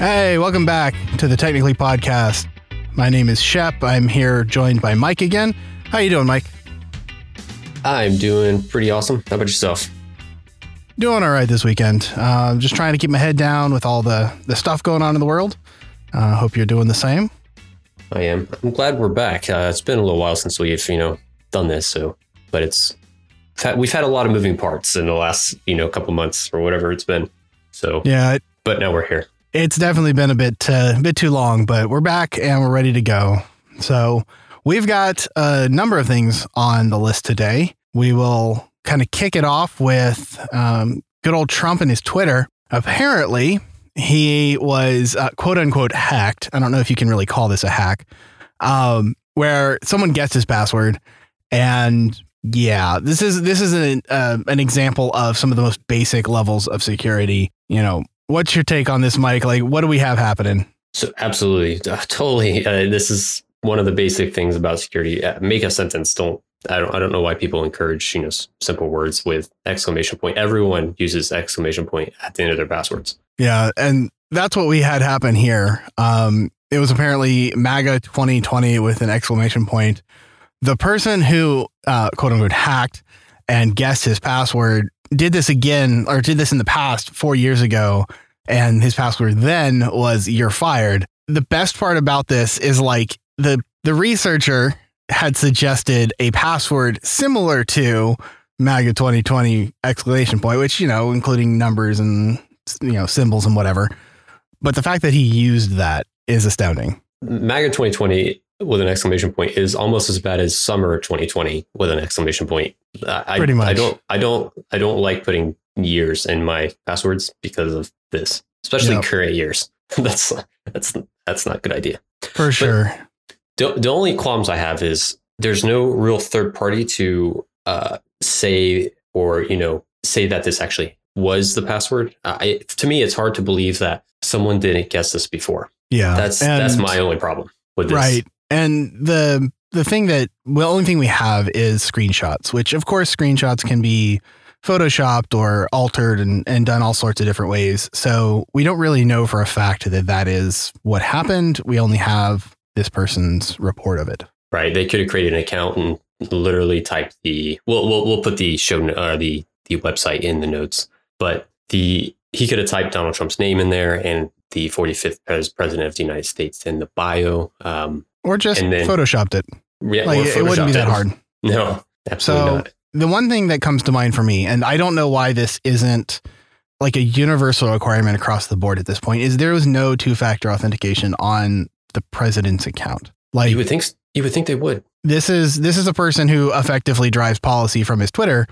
Hey, welcome back to the Technically Podcast. My name is Shep. I'm here joined by Mike again. How you doing, Mike? I'm doing pretty awesome. How about yourself? Doing all right this weekend. Uh, just trying to keep my head down with all the, the stuff going on in the world. I uh, hope you're doing the same. I am. I'm glad we're back. Uh, it's been a little while since we've, you know, done this. So, but it's we've had a lot of moving parts in the last, you know, couple months or whatever it's been. So yeah, it, but now we're here. It's definitely been a bit uh, a bit too long, but we're back and we're ready to go. So we've got a number of things on the list today. We will kind of kick it off with um, good old Trump and his Twitter. Apparently, he was uh, quote unquote hacked. I don't know if you can really call this a hack, um, where someone gets his password, and yeah, this is this is an uh, an example of some of the most basic levels of security. You know, what's your take on this, Mike? Like, what do we have happening? So absolutely, uh, totally. Uh, this is one of the basic things about security. Uh, make a sentence. Don't I don't I don't know why people encourage you know simple words with exclamation point. Everyone uses exclamation point at the end of their passwords. Yeah, and that's what we had happen here. Um, it was apparently MAGA 2020 with an exclamation point. The person who uh, quote unquote hacked and guessed his password did this again or did this in the past four years ago, and his password then was "you're fired." The best part about this is like the the researcher had suggested a password similar to MAGA 2020 exclamation point, which you know, including numbers and you know, symbols and whatever. But the fact that he used that is astounding. MAGA 2020 with an exclamation point is almost as bad as summer 2020 with an exclamation point. I, Pretty much. I don't, I don't, I don't like putting years in my passwords because of this, especially yep. current years. that's, that's, that's not a good idea. For sure. The, the only qualms I have is there's no real third party to uh, say or, you know, say that this actually was the password. Uh, I, to me, it's hard to believe that someone didn't guess this before. Yeah, that's and, that's my only problem with this. Right, and the the thing that the only thing we have is screenshots, which of course screenshots can be photoshopped or altered and, and done all sorts of different ways. So we don't really know for a fact that that is what happened. We only have this person's report of it. Right. They could have created an account and literally typed the. We'll we'll, we'll put the show uh, the the website in the notes but the he could have typed Donald Trump's name in there and the 45th pres- president of the United States in the bio, um, or just then, photoshopped it. Yeah, like, it wouldn't be that it. hard. No, absolutely so, not. The one thing that comes to mind for me, and I don't know why this isn't like a universal requirement across the board at this point, is there was no two-factor authentication on the president's account. Like you would think, you would think they would. This is this is a person who effectively drives policy from his Twitter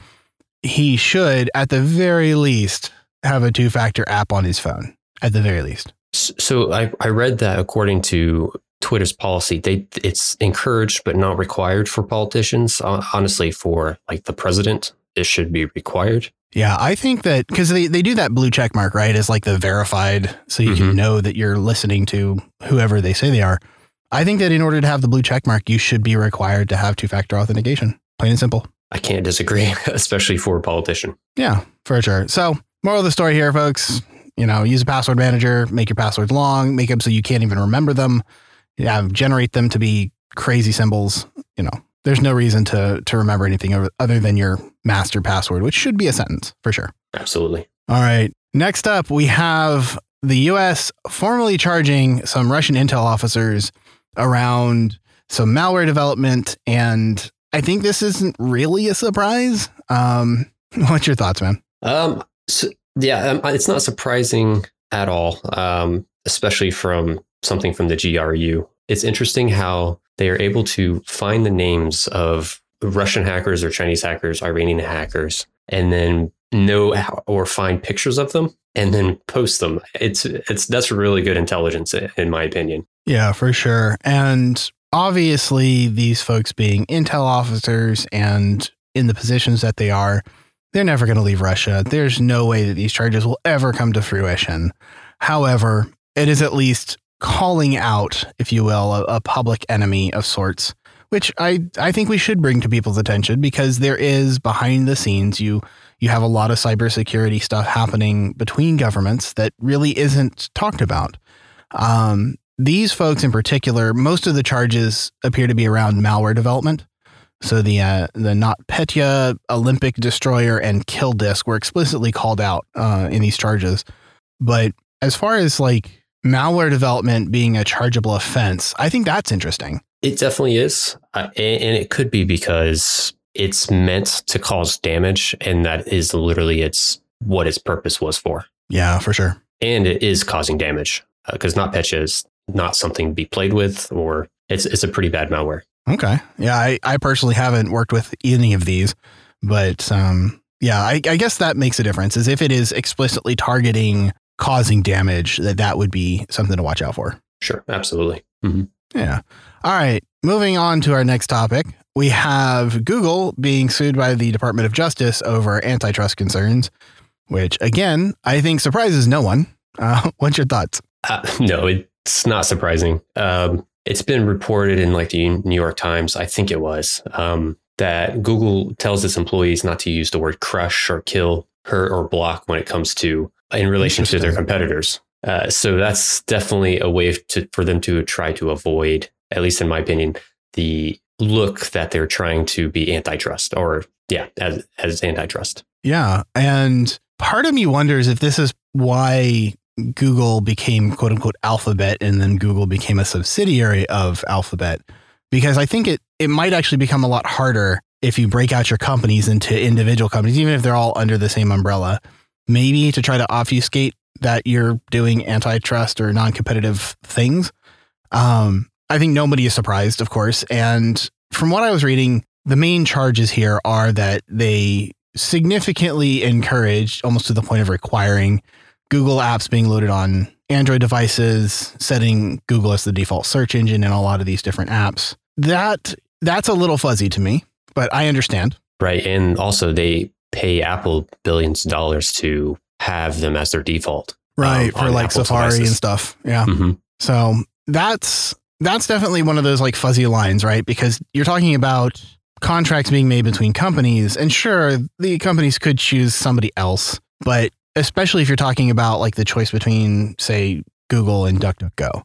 he should, at the very least, have a two factor app on his phone, at the very least. So I, I read that according to Twitter's policy, they it's encouraged but not required for politicians. Honestly, for like the president, it should be required. Yeah, I think that because they, they do that blue check mark, right? As like the verified, so you mm-hmm. can know that you're listening to whoever they say they are. I think that in order to have the blue check mark, you should be required to have two factor authentication. Plain and simple. I can't disagree, especially for a politician. Yeah, for sure. So, moral of the story here, folks, you know, use a password manager, make your passwords long, make them so you can't even remember them, yeah, generate them to be crazy symbols. You know, there's no reason to to remember anything other than your master password, which should be a sentence for sure. Absolutely. All right. Next up, we have the U.S. formally charging some Russian intel officers around some malware development and I think this isn't really a surprise. Um, what's your thoughts, man? Um, so, yeah, um, it's not surprising at all, um, especially from something from the GRU. It's interesting how they are able to find the names of Russian hackers or Chinese hackers, Iranian hackers, and then know or find pictures of them and then post them. It's it's that's really good intelligence in my opinion. Yeah, for sure. And obviously, these folks being intel officers and in the positions that they are, they're never going to leave Russia. There's no way that these charges will ever come to fruition. However, it is at least calling out, if you will, a, a public enemy of sorts which I I think we should bring to people's attention because there is behind the scenes you you have a lot of cybersecurity stuff happening between governments that really isn't talked about. Um, these folks in particular, most of the charges appear to be around malware development. So the uh, the NotPetya, Olympic Destroyer, and Kill Disk were explicitly called out uh, in these charges. But as far as like malware development being a chargeable offense, I think that's interesting. It definitely is, uh, and, and it could be because it's meant to cause damage, and that is literally its what its purpose was for. Yeah, for sure. And it is causing damage because uh, NotPetya is not something to be played with, or it's it's a pretty bad malware. Okay. Yeah, I, I personally haven't worked with any of these, but um, yeah, I, I guess that makes a difference. Is if it is explicitly targeting causing damage, that that would be something to watch out for. Sure, absolutely. Mm-hmm. Yeah. All right. Moving on to our next topic, we have Google being sued by the Department of Justice over antitrust concerns, which again I think surprises no one. Uh, what's your thoughts? Uh, no, it's not surprising. Um, it's been reported in like the New York Times, I think it was, um, that Google tells its employees not to use the word crush or kill, hurt or block when it comes to in relation to their competitors. Uh, so that's definitely a way to, for them to try to avoid, at least in my opinion, the look that they're trying to be antitrust or yeah, as as antitrust. Yeah, and part of me wonders if this is why Google became quote unquote Alphabet and then Google became a subsidiary of Alphabet because I think it it might actually become a lot harder if you break out your companies into individual companies even if they're all under the same umbrella maybe to try to obfuscate that you're doing antitrust or non-competitive things um, I think nobody is surprised of course and from what I was reading the main charges here are that they significantly encouraged almost to the point of requiring Google apps being loaded on Android devices, setting Google as the default search engine in a lot of these different apps. That that's a little fuzzy to me, but I understand. Right, and also they pay Apple billions of dollars to have them as their default. Right, um, for like Apple Safari devices. and stuff. Yeah. Mm-hmm. So that's that's definitely one of those like fuzzy lines, right? Because you're talking about contracts being made between companies, and sure, the companies could choose somebody else, but especially if you're talking about like the choice between, say, Google and DuckDuckGo.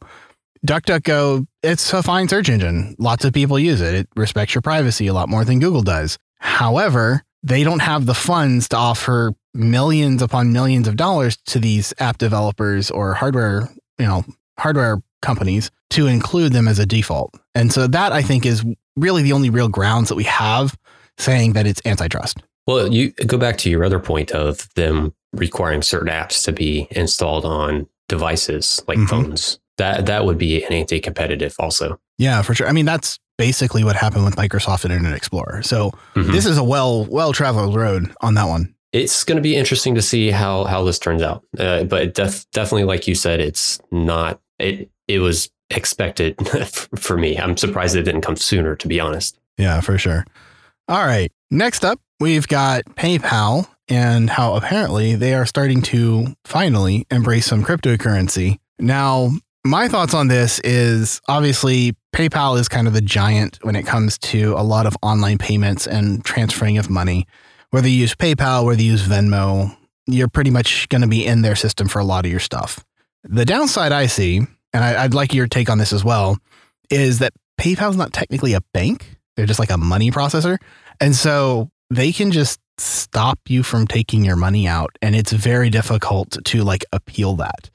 DuckDuckGo, it's a fine search engine. Lots of people use it. It respects your privacy a lot more than Google does. However, they don't have the funds to offer millions upon millions of dollars to these app developers or hardware, you know, hardware companies to include them as a default. And so that I think is really the only real grounds that we have saying that it's antitrust. Well, you go back to your other point of them requiring certain apps to be installed on devices like mm-hmm. phones. That that would be an anti-competitive also. Yeah, for sure. I mean, that's basically what happened with Microsoft and Internet Explorer. So mm-hmm. this is a well well traveled road on that one. It's going to be interesting to see how how this turns out. Uh, but def- definitely, like you said, it's not. It it was expected for me. I'm surprised it didn't come sooner, to be honest. Yeah, for sure. All right. Next up, we've got PayPal and how apparently they are starting to finally embrace some cryptocurrency. Now, my thoughts on this is obviously PayPal is kind of the giant when it comes to a lot of online payments and transferring of money. Whether you use PayPal, whether you use Venmo, you're pretty much going to be in their system for a lot of your stuff. The downside I see, and I, would like your take on this as well, is that PayPal is not technically a bank. They're just like a money processor. And so they can just stop you from taking your money out and it's very difficult to like appeal that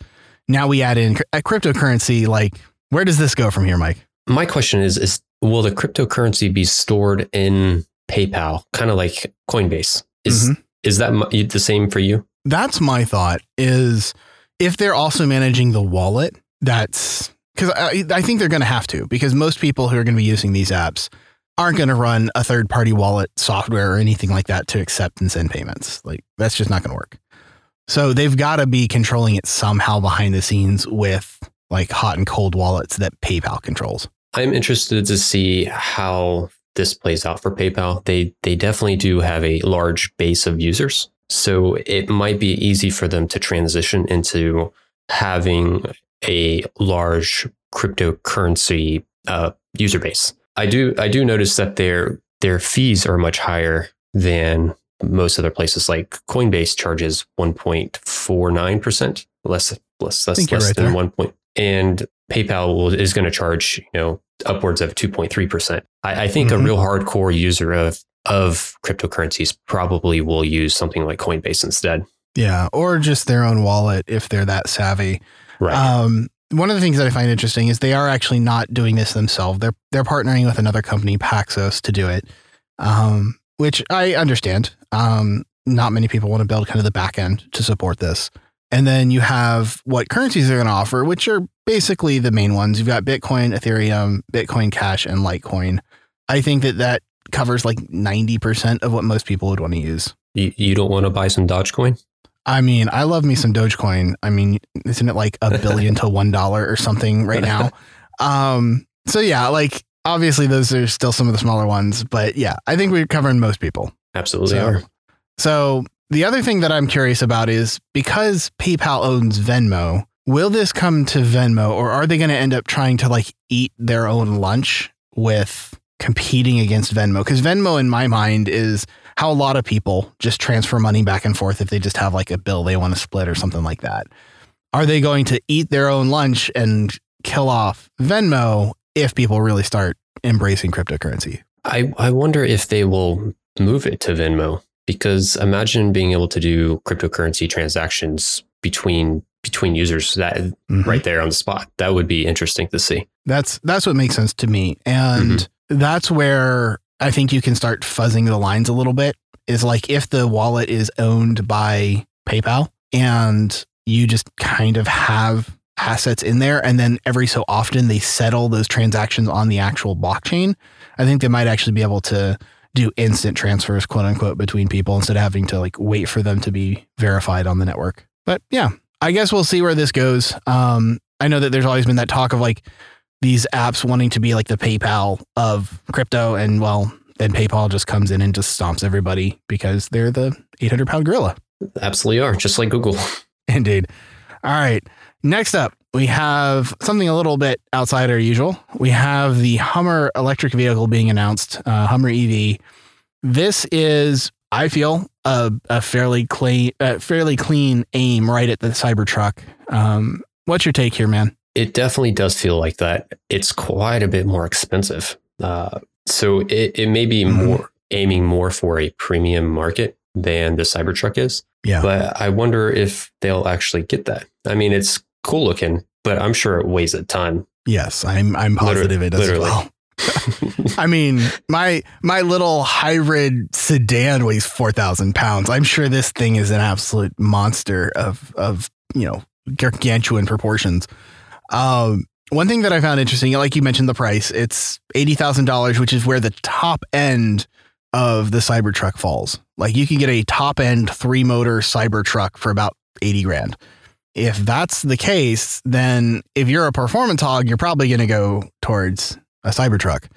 now we add in a cryptocurrency like where does this go from here mike my question is is will the cryptocurrency be stored in paypal kind of like coinbase is mm-hmm. is that the same for you that's my thought is if they're also managing the wallet that's because I, I think they're going to have to because most people who are going to be using these apps aren't going to run a third party wallet software or anything like that to accept and send payments. Like that's just not going to work. So they've got to be controlling it somehow behind the scenes with like hot and cold wallets that PayPal controls. I'm interested to see how this plays out for PayPal. They they definitely do have a large base of users. So it might be easy for them to transition into having a large cryptocurrency uh, user base. I do I do notice that their their fees are much higher than most other places. Like Coinbase charges 1.49%, less less less, less right than there. one point, and PayPal will, is going to charge you know upwards of 2.3%. I, I think Mhm. a real hardcore user of of cryptocurrencies probably will use something like Coinbase instead. Yeah, or just their own wallet if they're that savvy. Right. Um, one of the things that I find interesting is they are actually not doing this themselves. They're they're partnering with another company, Paxos, to do it, um, which I understand. Um, not many people want to build kind of the back end to support this. And then you have what currencies they're going to offer, which are basically the main ones. You've got Bitcoin, Ethereum, Bitcoin Cash, and Litecoin. I think that that covers like 90% of what most people would want to use. you, you don't want to buy some Dogecoin? I mean, I love me some Dogecoin. I mean, isn't it like a billion to one dollar or something right now? Um, so yeah, like obviously those are still some of the smaller ones, but yeah, I think we're covering most people. Absolutely So- are. So the other thing that I'm curious about is because PayPal owns Venmo, will this come to Venmo or are they going to end up trying to like eat their own lunch with competing against Venmo? Because Venmo, in my mind, is how a lot of people just transfer money back and forth if they just have like a bill they want to split or something like that. Are they going to eat their own lunch and kill off Venmo if people really start embracing cryptocurrency? I, I wonder if they will move it to Venmo because imagine being able to do cryptocurrency transactions between between users that Mhm. right there on the spot. That would be interesting to see. That's that's what makes sense to me. And that's where I think you can start fuzzing the lines a little bit. Is like if the wallet is owned by PayPal and you just kind of have assets in there and then every so often they settle those transactions on the actual blockchain, I think they might actually be able to do instant transfers, quote unquote, between people instead of having to like wait for them to be verified on the network. But yeah, I guess we'll see where this goes. Um, I know that there's always been that talk of like these apps wanting to be like the PayPal of crypto, and well, then PayPal just comes in and just stomps everybody because they're the 800 pound gorilla. Absolutely are, just like Google. Indeed. All right. Next up, we have something a little bit outside our usual. We have the Hummer electric vehicle being announced, uh, Hummer EV. This is, I feel, a, a fairly clean, uh, fairly clean aim right at the Cybertruck. Um, what's your take here, man? It definitely does feel like that. It's quite a bit more expensive. Uh, so it, it may be Mhm. more aiming more for a premium market than the Cybertruck is. Yeah. But I wonder if they'll actually get that. I mean, it's cool looking, but I'm sure it weighs a ton. Yes, I'm. I'm positive it does as literally. well. I mean, my my little hybrid sedan weighs four thousand pounds. I'm sure this thing is an absolute monster of of you know gargantuan proportions. Um, one thing that I found interesting, like you mentioned, the price. It's eighty thousand dollars, which is where the top end of the Cybertruck falls. Like you can get a top end three motor Cybertruck for about eighty grand. If that's the case, then if you're a performance hog, you're probably going to go towards a Cybertruck.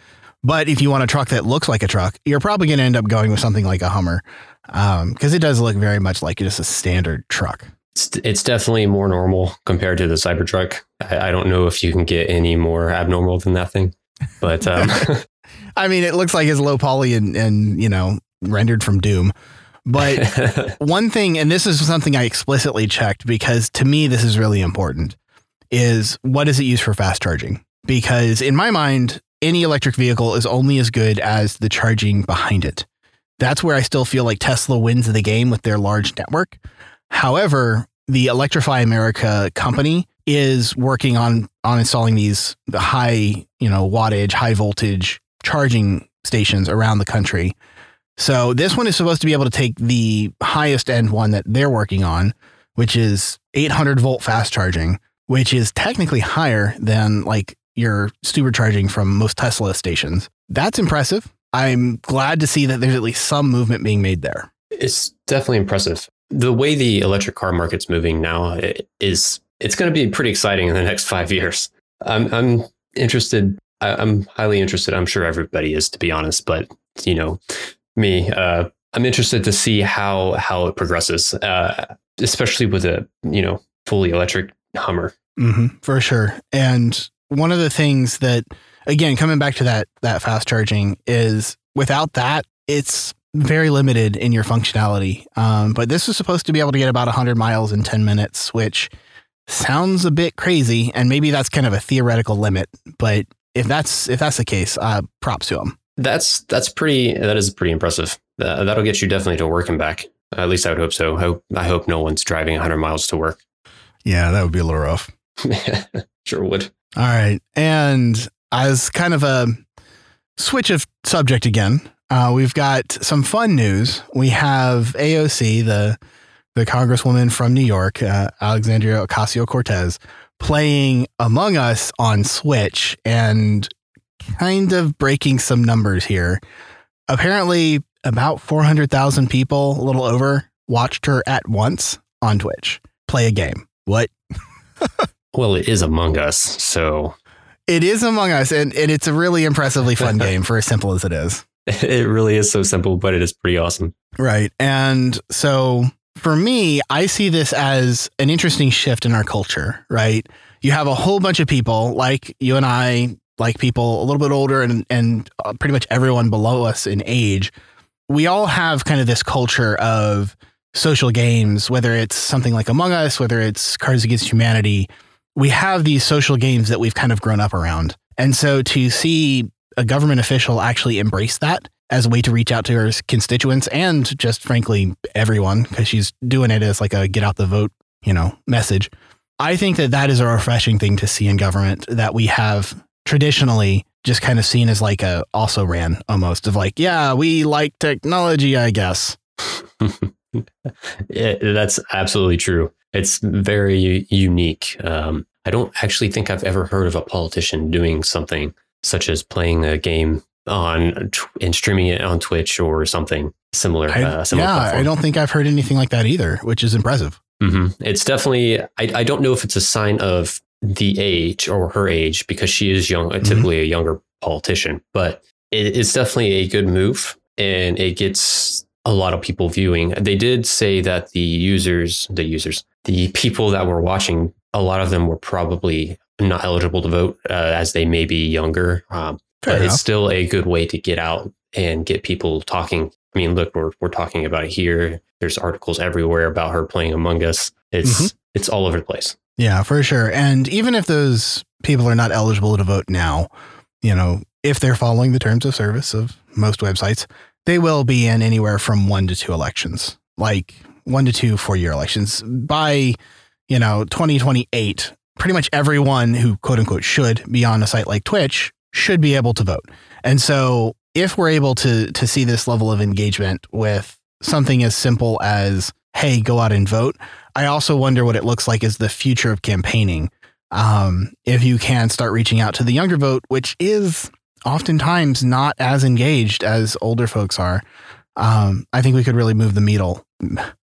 But if you want a truck that looks like a truck, you're probably going to end up going with something like a Hummer because it does look very much like just a standard truck. It's, it's definitely more normal compared to the Cybertruck. I, I don't know if you can get any more abnormal than that thing, but um, I mean, it looks like it's low poly and, and you know, rendered from Doom. But one thing, and this is something I explicitly checked because to me, this is really important, is what is it used for fast charging? Because in my mind, any electric vehicle is only as good as the charging behind it. That's where I still feel like Tesla wins the game with their large network. However, the Electrify America company is working on on installing these high, you know, wattage, high voltage charging stations around the country. So this one is supposed to be able to take the highest end one that they're working on, which is 800 volt fast charging, which is technically higher than like your supercharging from most Tesla stations. That's impressive. I'm glad to see that there's at least some movement being made there. it's definitely impressive. The way the electric car market's moving now is it's going to be pretty exciting in the next five years. I'm I'm interested. I'm highly interested. I'm sure everybody is, to be honest. But you know, me, uh, I'm interested to see how how it progresses, uh, especially with a you know fully electric Hummer. hmm for sure. And one of the things that again, coming back to that that fast charging is without that, it's very limited in your functionality. Um, but this was supposed to be able to get about 100 miles in 10 minutes, which sounds a bit crazy, and maybe that's kind of a theoretical limit. But if that's if that's the case, uh, props to them. That's that's pretty. That is pretty impressive. Uh, that'll get you definitely to work and back. At least I would hope so. I hope, I hope no one's driving 100 miles to work. Yeah, that would be a little rough. sure would. All right, and as kind of a switch of subject again, uh, we've got some fun news. We have AOC, the the Congresswoman from New York, uh, Alexandria Ocasio Cortez, playing Among Us on Switch and kind of breaking some numbers here. Apparently, about 400,000 people, a little over, watched her at once on Twitch play a game. What? well, it is Among Us, so. It is Among Us, and, and it's a really impressively fun game for as simple as it is. It really is so simple, but it is pretty awesome. Right. And so for me, I see this as an interesting shift in our culture, right? You have a whole bunch of people like you and I, like people a little bit older and, and uh, pretty much everyone below us in age. We all have kind of this culture of social games, whether it's something like Among Us, whether it's Cards Against Humanity. We have these social games that we've kind of grown up around. And so to see a government official actually embrace that as a way to reach out to her constituents and just frankly everyone because she's doing it as like a get out the vote, you know, message. I think that that is a refreshing thing to see in government that we have traditionally just kind of seen as like a also ran almost of like, yeah, we like technology, I guess. yeah, that's absolutely true. It's very unique. Um, I don't actually think I've ever heard of a politician doing something such as playing a game on and streaming it on Twitch or something similar. I, uh, similar yeah, platform. I don't think I've heard anything like that either, which is impressive. Mm-hmm. It's definitely. I, I don't know if it's a sign of the age or her age because she is young, mm-hmm. typically a younger politician, but it, it's definitely a good move and it gets a lot of people viewing. They did say that the users, the users, the people that were watching, a lot of them were probably not eligible to vote uh, as they may be younger. Um, but enough. it's still a good way to get out and get people talking. I mean, look, we're we're talking about it here. There's articles everywhere about her playing Among Us. It's mm-hmm. it's all over the place. Yeah, for sure. And even if those people are not eligible to vote now, you know, if they're following the terms of service of most websites, they will be in anywhere from one to two elections, like one to two four year elections. By, you know, 2028, pretty much everyone who quote unquote should be on a site like Twitch should be able to vote. And so if we're able to to see this level of engagement with something as simple as hey, go out and vote, I also wonder what it looks like as the future of campaigning. Um, if you can start reaching out to the younger vote, which is oftentimes not as engaged as older folks are, um, I think we could really move the needle.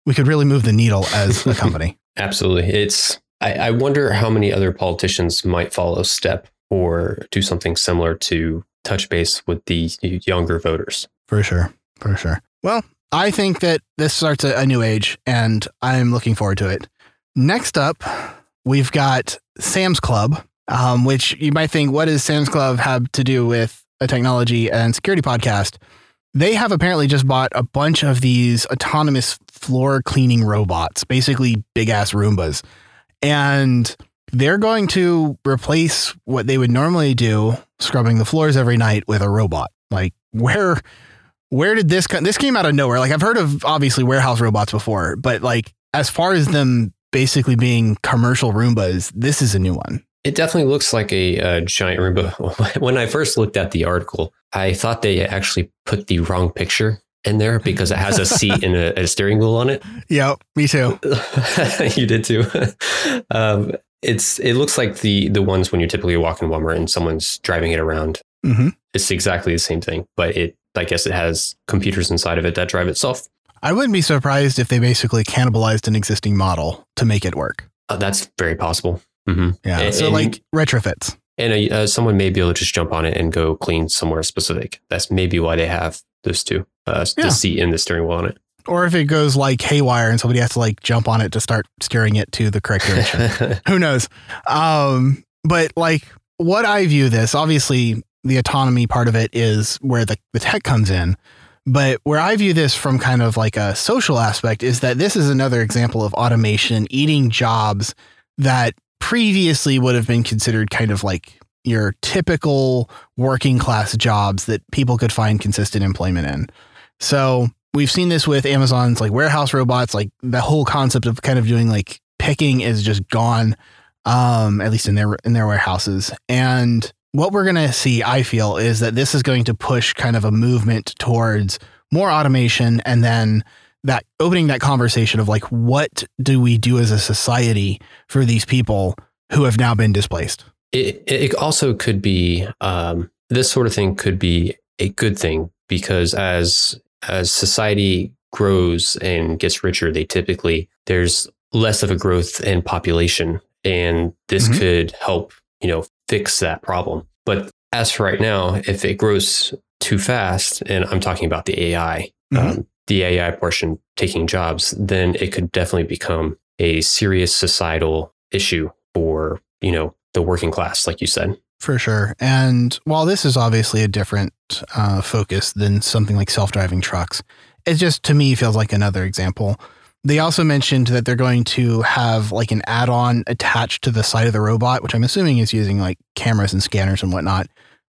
We could really move the needle as a company. Absolutely. It's I, I wonder how many other politicians might follow step or do something similar to touch base with the younger voters. For sure. For sure. Well, I think that this starts a, a new age and I'm looking forward to it. Next up, we've got Sam's Club, um, which you might think, what does Sam's Club have to do with a technology and security podcast? They have apparently just bought a bunch of these autonomous floor cleaning robots, basically big ass Roombas and they're going to replace what they would normally do, scrubbing the floors every night, with a robot. Like where where did this come? This came out of nowhere. Like I've heard of obviously warehouse robots before, but like as far as them basically being commercial Roombas, this is a new one. It definitely looks like a, a giant Roomba. when I first looked at the article, I thought they actually put the wrong picture in there because it has a seat and a, a steering wheel on it. Yeah, me too. you did too. um, it's it looks like the the ones when you're typically walking Walmart and someone's driving it around. Mm-hmm. It's exactly the same thing, but it I guess it has computers inside of it that drive itself. I wouldn't be surprised if they basically cannibalized an existing model to make it work. Uh, that's very possible. Mm-hmm. Yeah, and, so like retrofits. And a, uh, someone may be able to just jump on it and go clean somewhere specific. That's maybe why they have those two uh, yeah. the seat and the steering wheel on it. Or if it goes like haywire and somebody has to like jump on it to start steering it to the correct direction. Who knows? Um, but like what I view this, obviously, the autonomy part of it is where the, the tech comes in. But where I view this from kind of like a social aspect is that this is another example of automation eating jobs that previously would have been considered kind of like your typical working class jobs that people could find consistent employment in. So we've seen this with Amazon's like warehouse robots, like the whole concept of kind of doing like picking is just gone, um, at least in their in their warehouses. And what we're gonna see, I feel, is that this is going to push kind of a movement towards more automation and then that opening that conversation of like what do we do as a society for these people who have now been displaced it, it also could be um, this sort of thing could be a good thing because as as society grows and gets richer, they typically there's less of a growth in population, and this mm-hmm. could help you know fix that problem. But as for right now, if it grows too fast, and I'm talking about the AI, mm-hmm. um, the AI portion taking jobs, then it could definitely become a serious societal issue for you know the working class, like you said. For sure. And while this is obviously a different uh, focus than something like self driving trucks, it just to me feels like another example. They also mentioned that they're going to have like an add on attached to the side of the robot, which I'm assuming is using like cameras and scanners and whatnot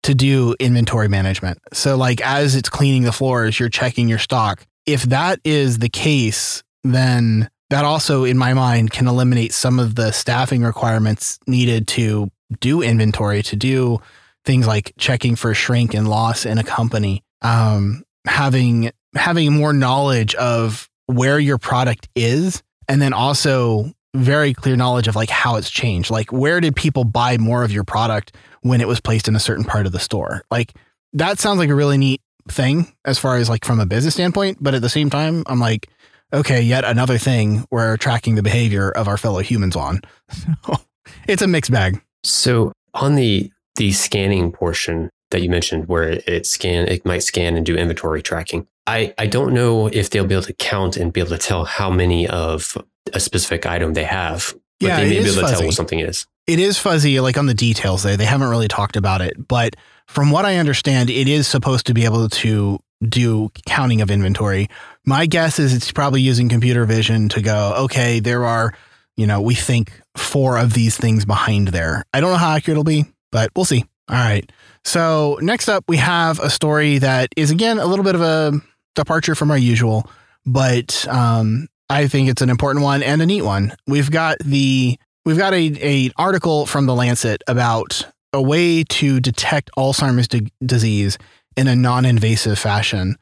to do inventory management. So, like, as it's cleaning the floors, you're checking your stock. If that is the case, then that also, in my mind, can eliminate some of the staffing requirements needed to do inventory, to do things like checking for shrink and loss in a company. Um, having having more knowledge of where your product is, and then also very clear knowledge of like how it's changed. Like where did people buy more of your product when it was placed in a certain part of the store? Like that sounds like a really neat thing as far as like from a business standpoint. But at the same time, I'm like, okay, yet another thing we're tracking the behavior of our fellow humans on. So it's a mixed bag. So on the the scanning portion that you mentioned where it scan it might scan and do inventory tracking. I, I don't know if they'll be able to count and be able to tell how many of a specific item they have. But yeah, they may be able to tell what something is. It is fuzzy, like on the details there. They haven't really talked about it. But from what I understand, it is supposed to be able to do counting of inventory. My guess is it's probably using computer vision to go, okay, there are, you know, we think four of these things behind there. I don't know how accurate it'll be, but we'll see. All right. So next up, we have a story that is again a little bit of a departure from our usual, but um, I think it's an important one and a neat one. We've got the we've got a, a article from the Lancet about a way to detect Alzheimer's di- disease in a non-invasive fashion,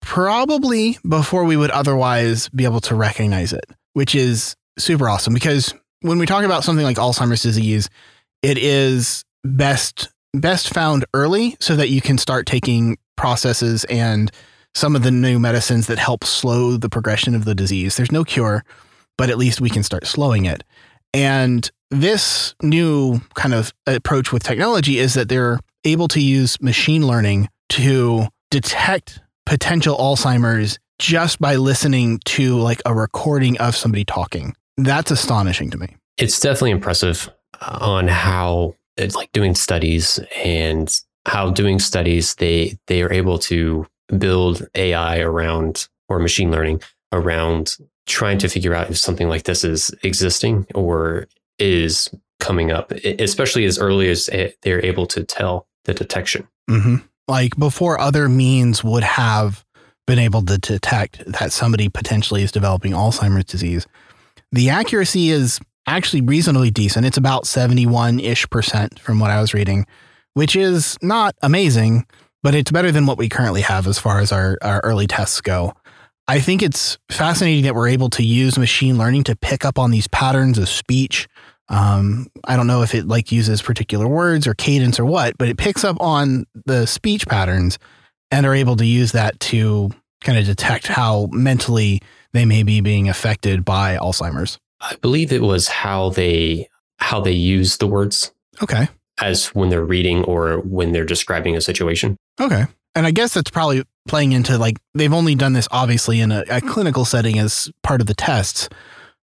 probably before we would otherwise be able to recognize it, which is super awesome because when we talk about something like Alzheimer's disease, it is best best found early so that you can start taking processes and some of the new medicines that help slow the progression of the disease. There's no cure, but at least we can start slowing it. And this new kind of approach with technology is that they're able to use machine learning to detect potential Alzheimer's just by listening to like a recording of somebody talking. That's astonishing to me. It's definitely impressive on how it's like doing studies and how doing studies they they are able to build AI around or machine learning around trying to figure out if something like this is existing or is coming up, especially as early as they're able to tell the detection. Mm-hmm like before other means would have been able to detect that somebody potentially is developing Alzheimer's disease. The accuracy is actually reasonably decent. It's about 71 ish percent from what I was reading, which is not amazing, but it's better than what we currently have as far as our, our early tests go. I think it's fascinating that we're able to use machine learning to pick up on these patterns of speech um, I don't know if it like uses particular words or cadence or what, but it picks up on the speech patterns and are able to use that to kind of detect how mentally they may be being affected by Alzheimer's. I believe it was how they how they use the words. Okay. As when they're reading or when they're describing a situation. Okay. And I guess that's probably playing into like they've only done this obviously in a, a clinical setting as part of the tests.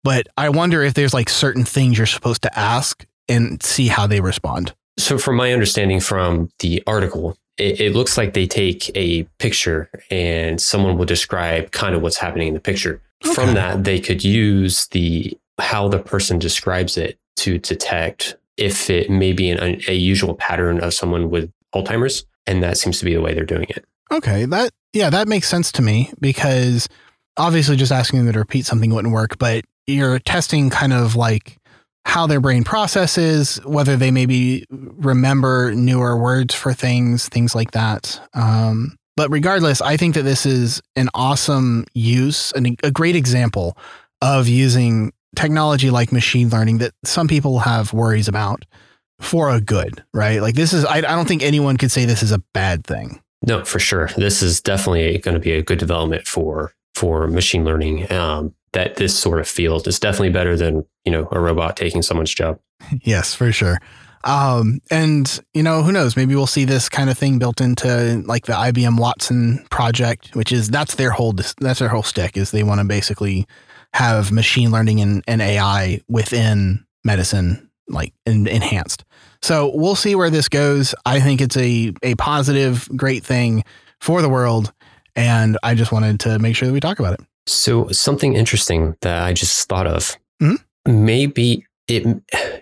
But I wonder if there's like certain things you're supposed to ask and see how they respond. So, from my understanding from the article, it, it, looks like they take a picture and someone will describe kind of what's happening in the picture. Okay. From that, they could use the how the person describes it to detect if it may be an, a usual pattern of someone with Alzheimer's, and that seems to be the way they're doing it. Okay, that yeah, that makes sense to me because obviously just asking them to repeat something wouldn't work, but you're testing kind of like how their brain processes, whether they maybe remember newer words for things, things like that. Um, but regardless, I think that this is an awesome use and a great example of using technology like machine learning that some people have worries about for a good, right? Like this is, I, I don't think anyone could say this is a bad thing. No, for sure. This is definitely going to be a good development for for machine learning. Um, that this sort of field is definitely better than you know a robot taking someone's job. Yes, for sure. Um, and you know who knows? Maybe we'll see this kind of thing built into like the IBM Watson project, which is that's their whole that's their whole stick is they want to basically have machine learning and, and AI within medicine like in, enhanced. So we'll see where this goes. I think it's a a positive, great thing for the world, and I just wanted to make sure that we talk about it. So something interesting that I just thought of. Mm-hmm. Maybe it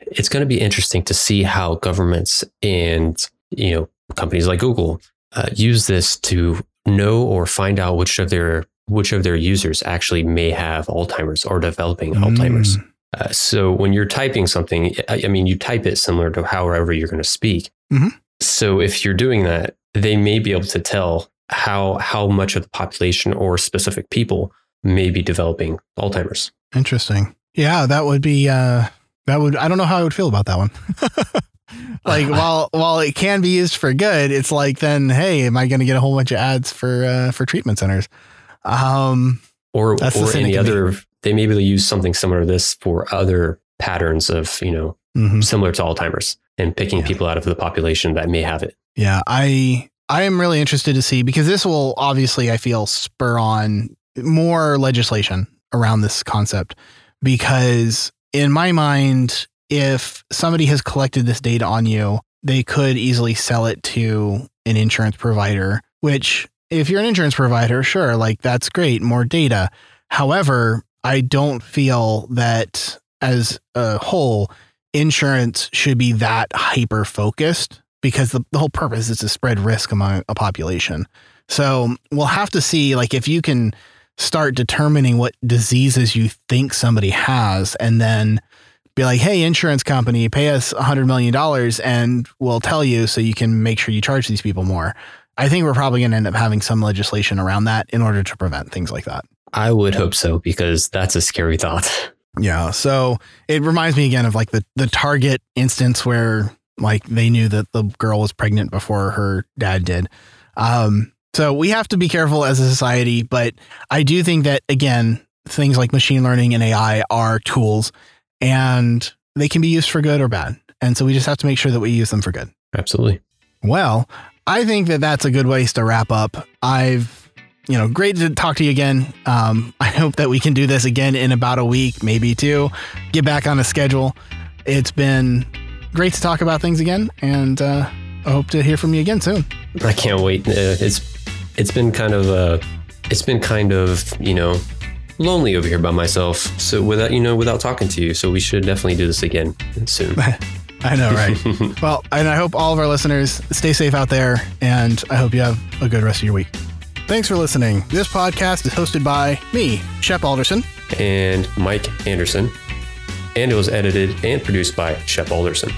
it's going to be interesting to see how governments and you know companies like Google uh, use this to know or find out which of their which of their users actually may have Alzheimer's or developing mm. Alzheimer's. Uh, so when you're typing something, I, I, mean, you type it similar to however you're going to speak. Mm-hmm. So if you're doing that, they may be able to tell how how much of the population or specific people may be developing Alzheimer's. Interesting. Yeah, that would be. Uh, that would. I don't know how I would feel about that one. like while while it can be used for good, it's like then, hey, am I going to get a whole bunch of ads for uh, for treatment centers? Um, or or any other they maybe use something similar to this for other patterns of, you know, mm-hmm. similar to Alzheimer's and picking yeah. people out of the population that may have it. Yeah, I I am really interested to see because this will obviously I feel spur on more legislation around this concept because in my mind if somebody has collected this data on you, they could easily sell it to an insurance provider, which if you're an insurance provider, sure, like that's great, more data. However, I don't feel that as a whole, insurance should be that hyper focused because the, the whole purpose is to spread risk among a population. So we'll have to see, like, if you can start determining what diseases you think somebody has and then be like, hey, insurance company, pay us $100 million and we'll tell you so you can make sure you charge these people more. I think we're probably going to end up having some legislation around that in order to prevent things like that. I would hope so because that's a scary thought. Yeah. So it reminds me again of like the the Target instance where like they knew that the girl was pregnant before her dad did. Um, so we have to be careful as a society, but I do think that again, things like machine learning and AI are tools and they can be used for good or bad. And so we just have to make sure that we use them for good. Absolutely. Well, I think that that's a good place to wrap up. I've you know, great to talk to you again. Um, I hope that we can do this again in about a week, maybe two. Get back on a schedule. It's been great to talk about things again, and uh, I hope to hear from you again soon. I can't wait. Uh, it's it's been kind of uh, it's been kind of you know lonely over here by myself. So without you know without talking to you, so we should definitely do this again soon. I know, right? well, and I hope all of our listeners stay safe out there, and I hope you have a good rest of your week. Thanks for listening. This podcast is hosted by me, Shep Alderson, and Mike Anderson, and it was edited and produced by Shep Alderson.